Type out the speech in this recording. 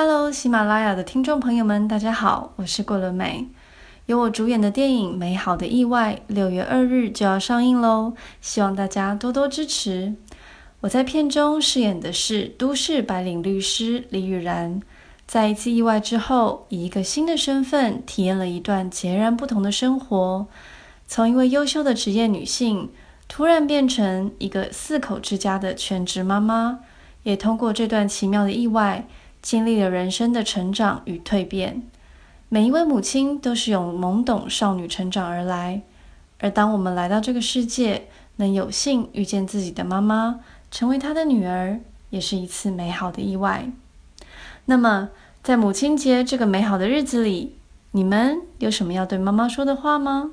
Hello，喜马拉雅的听众朋友们，大家好，我是桂纶镁。由我主演的电影《美好的意外》六月二日就要上映喽，希望大家多多支持。我在片中饰演的是都市白领律师李雨然，在一次意外之后，以一个新的身份体验了一段截然不同的生活，从一位优秀的职业女性，突然变成一个四口之家的全职妈妈，也通过这段奇妙的意外。经历了人生的成长与蜕变，每一位母亲都是由懵懂少女成长而来。而当我们来到这个世界，能有幸遇见自己的妈妈，成为她的女儿，也是一次美好的意外。那么，在母亲节这个美好的日子里，你们有什么要对妈妈说的话吗？